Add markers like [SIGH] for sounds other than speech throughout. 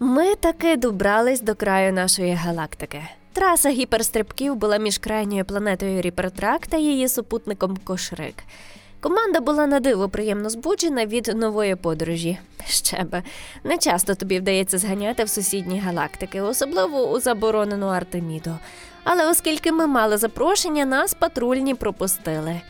Ми таки добрались до краю нашої галактики. Траса гіперстрибків була між крайньою планетою Ріпертрак та її супутником Кошрик. Команда була на диво приємно збуджена від нової подорожі. Ще би, не часто тобі вдається зганяти в сусідні галактики, особливо у заборонену Артеміду. Але оскільки ми мали запрошення, нас патрульні пропустили.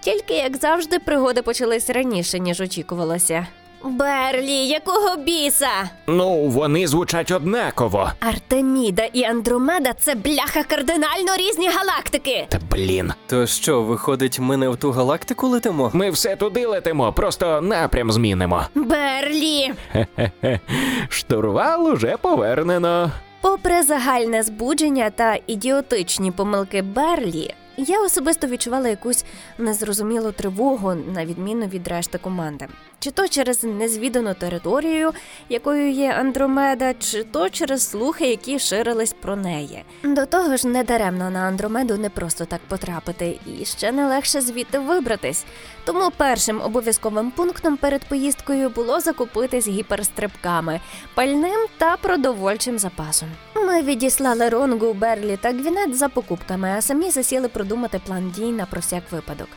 Тільки, як завжди, пригоди почались раніше, ніж очікувалося. Берлі, якого біса? Ну, вони звучать однаково. Артеміда і Андромеда це бляха кардинально різні галактики. Та блін, То що, виходить, ми не в ту галактику летимо? ми все туди летимо, просто напрям змінимо. Берлі! Хе-хе. [LAUGHS] Штурвал уже повернено. Попри загальне збудження та ідіотичні помилки Берлі, я особисто відчувала якусь незрозумілу тривогу, на відміну від решти команди. Чи то через незвідану територію, якою є Андромеда, чи то через слухи, які ширились про неї. До того ж, недаремно на Андромеду не просто так потрапити, і ще не легше звідти вибратись. Тому першим обов'язковим пунктом перед поїздкою було закупитись гіперстрибками, пальним та продовольчим запасом. Ми відіслали Ронгу, Берлі та Гвінет за покупками, а самі засіли продумати план дій на про всяк випадок.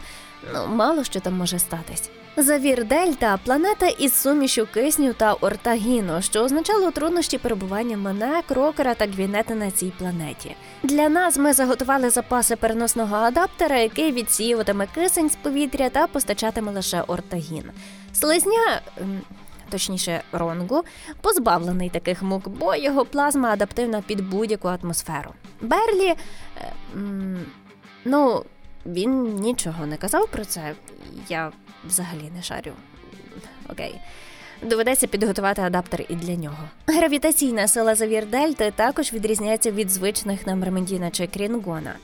Ну, мало що там може статись. Завір Дельта планета із сумішю кисню та ортагіну, що означало труднощі перебування мене, крокера та гвінета на цій планеті. Для нас ми заготували запаси переносного адаптера, який відсіюватиме кисень з повітря та постачатиме лише ортагін. Слизня. ем, Точніше, Ронгу, позбавлений таких мук, бо його плазма адаптивна під будь-яку атмосферу. Берлі, е, м, ну, він нічого не казав про це. Я взагалі не шарю. Окей. Доведеться підготувати адаптер і для нього. Гравітаційна сила Завір Дельти також відрізняється від звичних на Мермендіна чи Крінгона.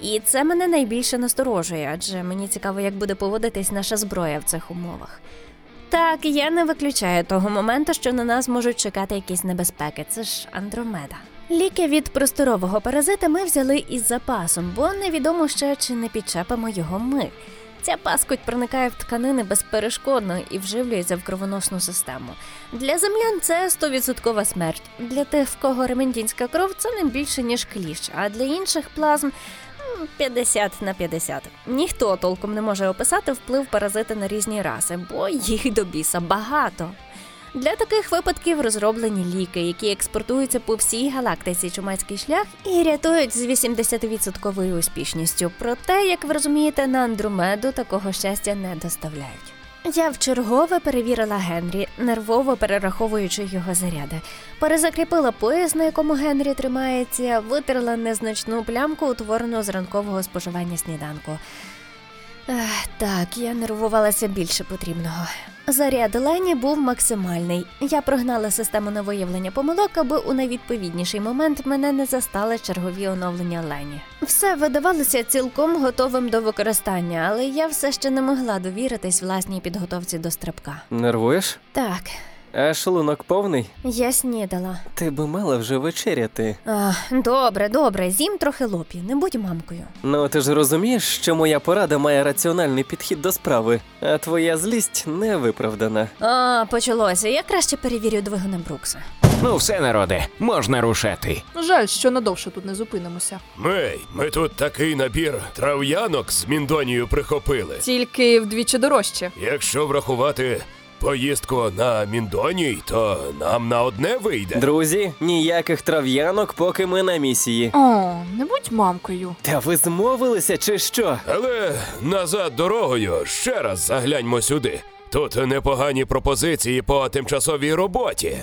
І це мене найбільше насторожує, адже мені цікаво, як буде поводитись наша зброя в цих умовах. Так, я не виключаю того моменту, що на нас можуть чекати якісь небезпеки. Це ж Андромеда. Ліки від просторового паразита ми взяли із запасом, бо невідомо ще чи не підчепимо його ми. Ця паскуть проникає в тканини безперешкодно і вживлюється в кровоносну систему. Для землян це 100% смерть. Для тих, в кого ремендінська кров, це не більше ніж кліщ, а для інших плазм м, 50 на 50. Ніхто толком не може описати вплив паразита на різні раси, бо їх до біса багато. Для таких випадків розроблені ліки, які експортуються по всій галактиці чумацький шлях і рятують з 80% успішністю. Проте, як ви розумієте, на Андромеду такого щастя не доставляють. Я вчергове перевірила Генрі, нервово перераховуючи його заряди. Перезакріпила пояс, на якому Генрі тримається, витерла незначну плямку, утворену з ранкового споживання сніданку. Ех, так, я нервувалася більше потрібного. Заряд Лені був максимальний. Я прогнала систему на виявлення помилок, аби у найвідповідніший момент мене не застали чергові оновлення Лені. Все видавалося цілком готовим до використання, але я все ще не могла довіритись власній підготовці до стрибка. Нервуєш? Так, А шлунок повний? я снідала. Ти би мала вже вечеряти. А, добре, добре, з'їм трохи лопі, не будь мамкою. Ну ти ж розумієш, що моя порада має раціональний підхід до справи, а твоя злість не виправдана. А, почалося. Я краще перевірю двигуна Брукса. Ну, все, народи, можна рушати. Жаль, що надовше тут не зупинимося. Мей, ми тут такий набір трав'янок з Міндонією прихопили. Тільки вдвічі дорожче. Якщо врахувати поїздку на Міндоній, то нам на одне вийде. Друзі, ніяких трав'янок, поки ми на місії. О, не будь мамкою. Та ви змовилися чи що? Але назад дорогою ще раз загляньмо сюди. Тут непогані пропозиції по тимчасовій роботі.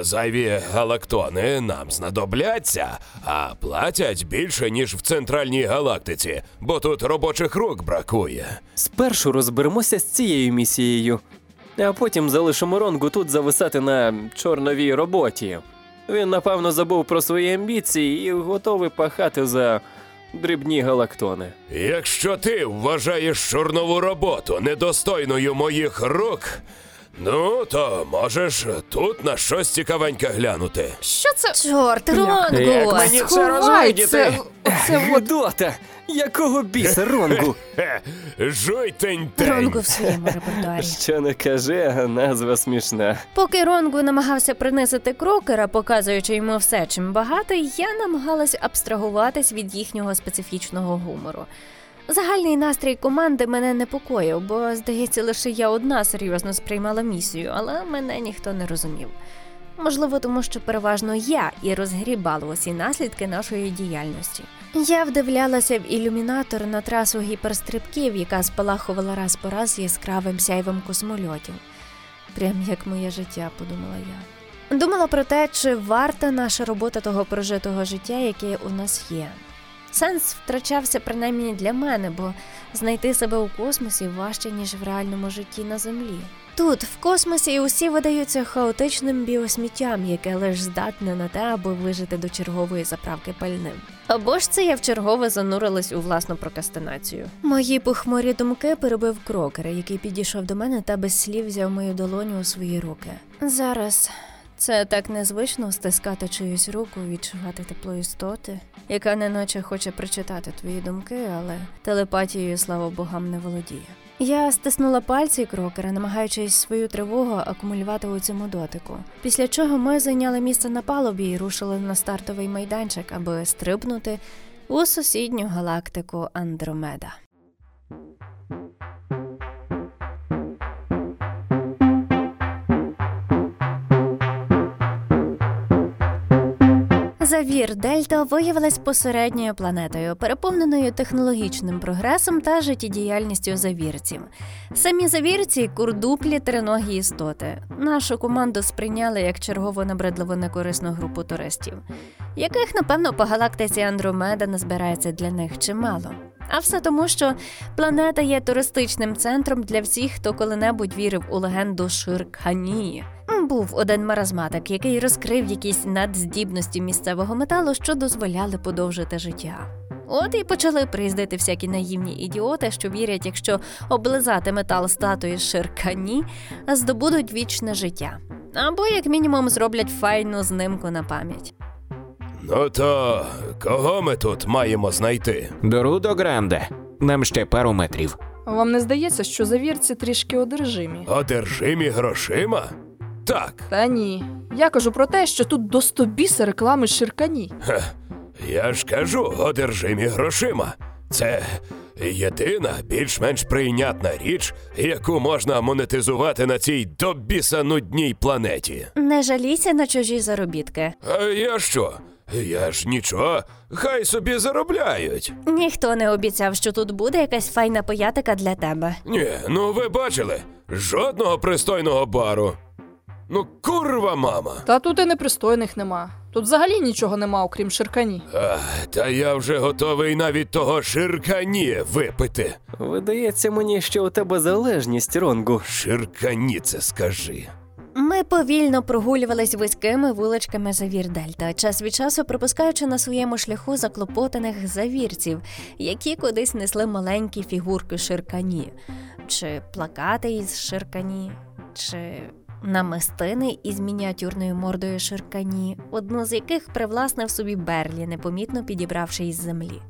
Зайві галактони нам знадобляться, а платять більше, ніж в центральній галактиці, бо тут робочих рук бракує. Спершу розберемося з цією місією, а потім залишимо Ронгу тут зависати на чорновій роботі. Він, напевно, забув про свої амбіції і готовий пахати за дрібні галактони. Якщо ти вважаєш чорнову роботу недостойною моїх рук, ну то можеш тут на щось цікавеньке глянути. Що це? Чорт, Ронгу! Як мені це Сховай це це от. Гидота! Якого біса, Ронгу? [LAUGHS] Хе, жуй тень Ронгу в своєму репертуарі. Що не кажи, а назва смішна. Поки Ронгу намагався принизити крокера, показуючи йому все, чим багатий, я намагалась абстрагуватись від їхнього специфічного гумору. Загальний настрій команди мене непокоїв, бо, здається, лише я одна серйозно сприймала місію, але мене ніхто не розумів. Можливо, тому що переважно я і розгрібала усі наслідки нашої діяльності. Я вдивлялася в ілюмінатор на трасу гіперстрибків, яка спалахувала раз по раз яскравим сяйвом космольотів. Прям як моє життя, подумала я. Думала про те, чи варта наша робота того прожитого життя, яке у нас є. Сенс втрачався принаймні для мене, бо знайти себе у космосі важче, ніж в реальному житті на землі. Тут, в космосі, усі видаються хаотичним біосміттям, яке лише здатне на те, аби вижити до чергової заправки пальним. Або ж це я вчергове занурилась у власну прокастинацію. Мої похмурі думки перебив крокер, який підійшов до мене та без слів взяв мою долоню у свої руки. Зараз це так незвично стискати чиюсь руку, відчувати тепло істоти, яка неначе хоче прочитати твої думки, але телепатією, слава богам, не володіє. Я стиснула пальці крокера, намагаючись свою тривогу акумулювати у цьому дотику. Після чого ми зайняли місце на палубі і рушили на стартовий майданчик, аби стрибнути у сусідню галактику Андромеда. Завір Дельта виявилась посередньою планетою, переповненою технологічним прогресом та життєдіяльністю завірців. Самі завірці курдуплі триногі істоти. Нашу команду сприйняли як чергову набридливу некорисну групу туристів, яких, напевно, по галактиці Андромеда назбирається для них чимало. А все тому, що планета є туристичним центром для всіх, хто коли-небудь вірив у легенду Ширкані. Був один маразматик, який розкрив якісь надздібності місцевого металу, що дозволяли подовжити життя. От і почали приїздити всякі наївні ідіоти, що вірять, якщо облизати метал статуї Ширкані, здобудуть вічне життя. Або, як мінімум, зроблять файну знимку на пам'ять. Ну то кого ми тут маємо знайти? Дорудо Гранде. Нам ще пару метрів. Вам не здається, що завірці трішки одержимі? Одержимі грошима? Так, Та ні. Я кажу про те, що тут до стобіса реклами ширкані. я ж кажу, одержимі грошима. Це єдина більш-менш прийнятна річ, яку можна монетизувати на цій до біса нудній планеті. Не жалійся на чужі заробітки. А я що? Я ж нічого, хай собі заробляють. Ніхто не обіцяв, що тут буде якась файна поятика для тебе. Ні, ну ви бачили, жодного пристойного бару. Ну, курва мама. Та тут і непристойних нема. Тут взагалі нічого нема, окрім ширкані. Ах, та я вже готовий навіть того ширкані випити. Видається мені, що у тебе залежність, Ронгу. Ширкані це скажи. Ми повільно прогулювались вузькими вуличками завір Дельта, час від часу пропускаючи на своєму шляху заклопотаних завірців, які кудись несли маленькі фігурки ширкані, чи плакати із ширкані, чи намистини із мініатюрною мордою ширкані, одну з яких привласнив собі Берлі, непомітно підібравши із землі.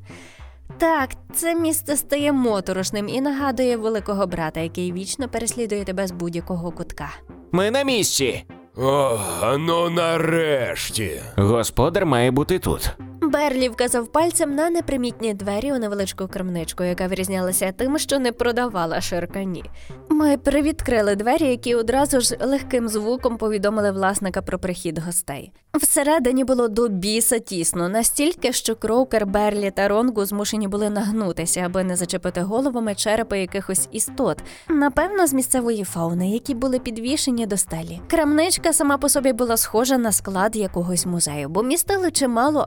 Так, це місце стає моторошним і нагадує великого брата, який вічно переслідує тебе з будь-якого кутка. Ми на місці. О, ну нарешті. Господар має бути тут. Берлі вказав пальцем на непримітні двері у невеличку крамничку, яка вирізнялася тим, що не продавала ширкані. Ми привідкрили двері, які одразу ж легким звуком повідомили власника про прихід гостей. Всередині було до біса тісно, настільки, що Кроукер, Берлі та Ронгу змушені були нагнутися, аби не зачепити головами черепи якихось істот, напевно, з місцевої фауни, які були підвішені до стелі. Крамничка сама по собі була схожа на склад якогось музею, бо містили чимало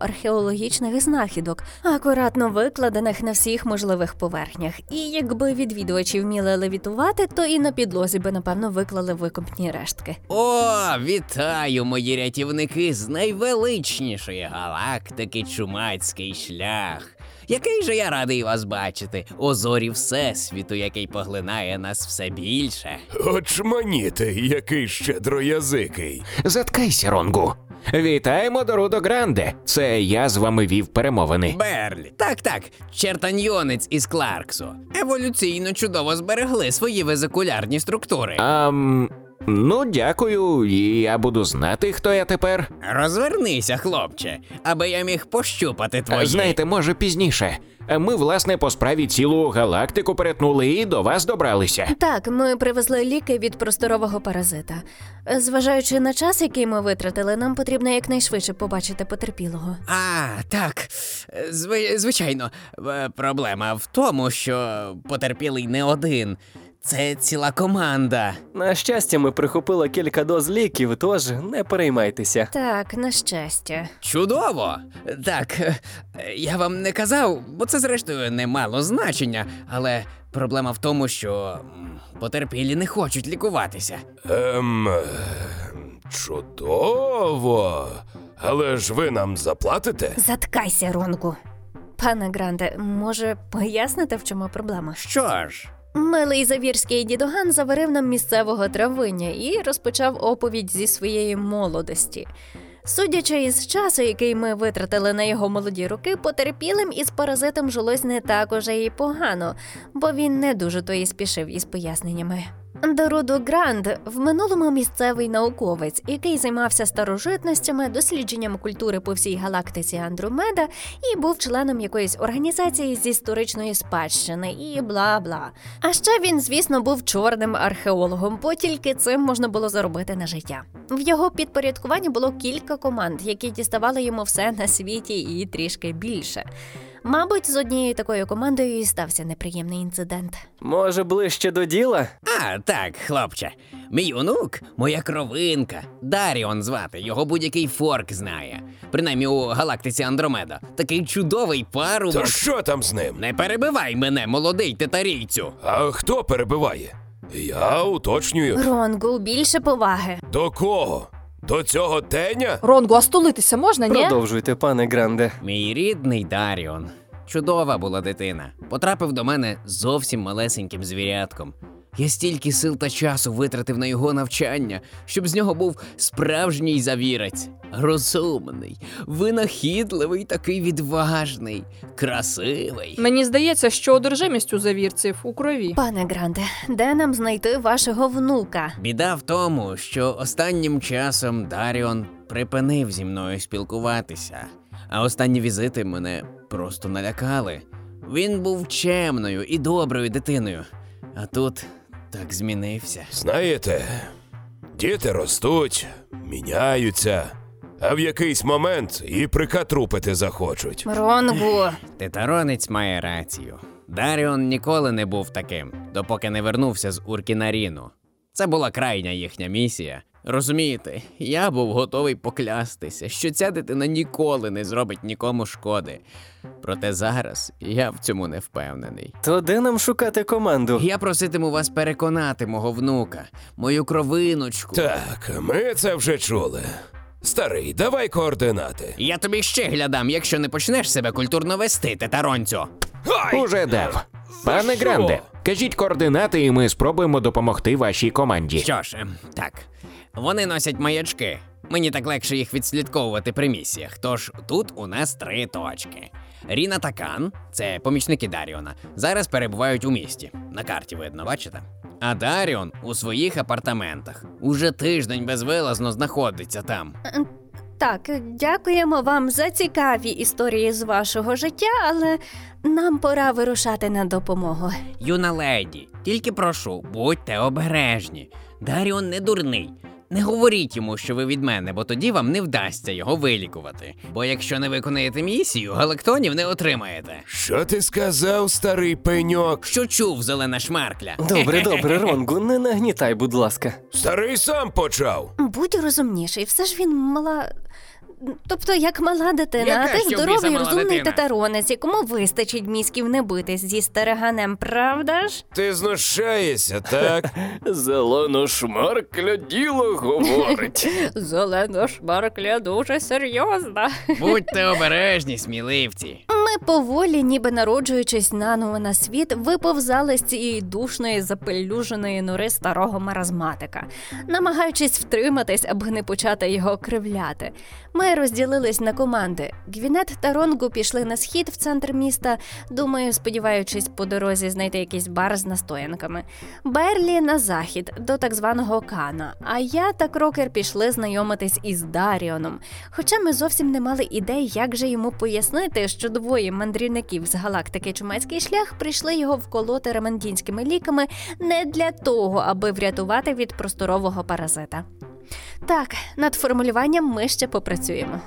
археологічних знахідок, акуратно викладених на всіх можливих поверхнях. І якби відвідувачі вміли левітувати, то і на підлозі би напевно виклали викопні рештки. О, вітаю, мої рятівники з найвеличнішої галактики Чумацький шлях. Який же я радий вас бачити у зорі Всесвіту, який поглинає нас все більше. Очманіти, який щедроязикий. Заткайся, Ронгу. Вітаємо Дорудо Гранде. Це я з вами вів перемовини. Берлі. Так, так. Чертаньйонець із Кларксу. Еволюційно чудово зберегли свої везикулярні структури. Ам, ну, дякую, і я буду знати, хто я тепер. Розвернися, хлопче, аби я міг пощупати твої. Знаєте, може пізніше. Ми, власне, по справі цілу галактику перетнули і до вас добралися. Так, ми привезли ліки від просторового паразита. Зважаючи на час, який ми витратили, нам потрібно якнайшвидше побачити потерпілого. А, так. Зви- звичайно, Е, проблема в тому, що потерпілий не один. Це ціла команда. На щастя, ми прихопили кілька доз ліків, тож не переймайтеся. Так, на щастя. Чудово! Так, е, я вам не казав, бо це зрештою не мало значення, але проблема в тому, що м, потерпілі не хочуть лікуватися. Ем. Чудово. Але ж ви нам заплатите? Заткайся, Ронгу. Пане Гранде, може, поясните, в чому проблема? Що ж, Милий завірський дідуган заварив нам місцевого травиня і розпочав оповідь зі своєї молодості. Судячи із часу, який ми витратили на його молоді роки, потерпілим із паразитом жилось не так уже і погано, бо він не дуже то і спішив із поясненнями. Доруду Гранд в минулому місцевий науковець, який займався старожитностями, дослідженням культури по всій галактиці Андромеда і був членом якоїсь організації з історичної спадщини і бла бла. А ще він, звісно, був чорним археологом, бо тільки цим можна було заробити на життя. В його підпорядкуванні було кілька команд, які діставали йому все на світі і трішки більше. Мабуть, з однією такою командою і стався неприємний інцидент. Може, ближче до діла? а так, хлопче, мій онук, моя кровинка. Даріон звати, його будь-який форк знає. Принаймні у галактиці Андромеда. Такий чудовий парубок. То що там з ним? Не перебивай мене, молодий тетарійцю. А хто перебиває? Я уточнюю. Ронгу, більше поваги. До кого? До цього теня? Ронгу, а стулитися можна, ні? Продовжуйте, пане Гранде. Мій рідний Даріон. Чудова була дитина. Потрапив до мене зовсім малесеньким звірятком. Я стільки сил та часу витратив на його навчання, щоб з нього був справжній завірець. Розумний, винахідливий, такий відважний, красивий. Мені здається, що одержимість у завірців у крові. Пане Гранде, де нам знайти вашого внука? Біда в тому, що останнім часом Даріон припинив зі мною спілкуватися, а останні візити мене просто налякали. Він був чемною і доброю дитиною, а тут так змінився. Знаєте, діти ростуть, міняються, а в якийсь момент і прикатрупити захочуть. Ронгу. [LAUGHS] Титаронець має рацію. Даріон ніколи не був таким, допоки не вернувся з Уркінаріну. Це була крайня їхня місія. Розумієте, я був готовий поклястися, що ця дитина ніколи не зробить нікому шкоди. Проте зараз я в цьому не впевнений. То де нам шукати команду? Я проситиму вас переконати мого внука, мою кровиночку. Так, ми це вже чули. Старий, давай координати. Я тобі ще глядам, якщо не почнеш себе культурно вести, тетаронцю. Ай! Уже дав. Пане що? Гранде, кажіть координати, і ми спробуємо допомогти вашій команді. Що ж, ем, так. Вони носять маячки. Мені так легше їх відслідковувати при місіях. Тож тут у нас три точки. Ріна та Кан, це помічники Даріона, зараз перебувають у місті. На карті видно, бачите? А Даріон у своїх апартаментах. Уже тиждень безвилазно знаходиться там. Так, дякуємо вам за цікаві історії з вашого життя, але нам пора вирушати на допомогу. Юна леді, тільки прошу, будьте обережні. Даріон не дурний. Не говоріть йому, що ви від мене, бо тоді вам не вдасться його вилікувати. Бо якщо не виконаєте місію, галактонів не отримаєте. Що ти сказав, старий пеньок? Що чув, зелена шмаркля? Добре, [LAUGHS] добре, Ронгу, не нагнітай, будь ласка. Старий сам почав. Будь розумніший, все ж він мала. Тобто, як мала дитина, Яка а ти здоровий, розумний дитина? татаронець, якому вистачить мізків не битись зі стереганем, правда ж? Ти знущаєшся, так? [LAUGHS] Зелено шмаркля діло говорить. [LAUGHS] Зелена шмаркля дуже серйозна. Будьте обережні, сміливці. Ми поволі, ніби народжуючись наново на світ, виповзали з цієї душної запелюженої нори старого маразматика, намагаючись втриматись, аби не почати його кривляти. Ми розділились на команди. Гвінет та Ронгу пішли на схід в центр міста, думаю, сподіваючись по дорозі знайти якийсь бар з настоянками. Берлі на захід до так званого Кана. А я та Крокер пішли знайомитись із Даріоном. Хоча ми зовсім не мали ідей, як же йому пояснити, що двоє мандрівників з галактики Чумацький шлях прийшли його вколоти ремендінськими ліками не для того, аби врятувати від просторового паразита. Так, над формулюванням ми ще попрацюємо.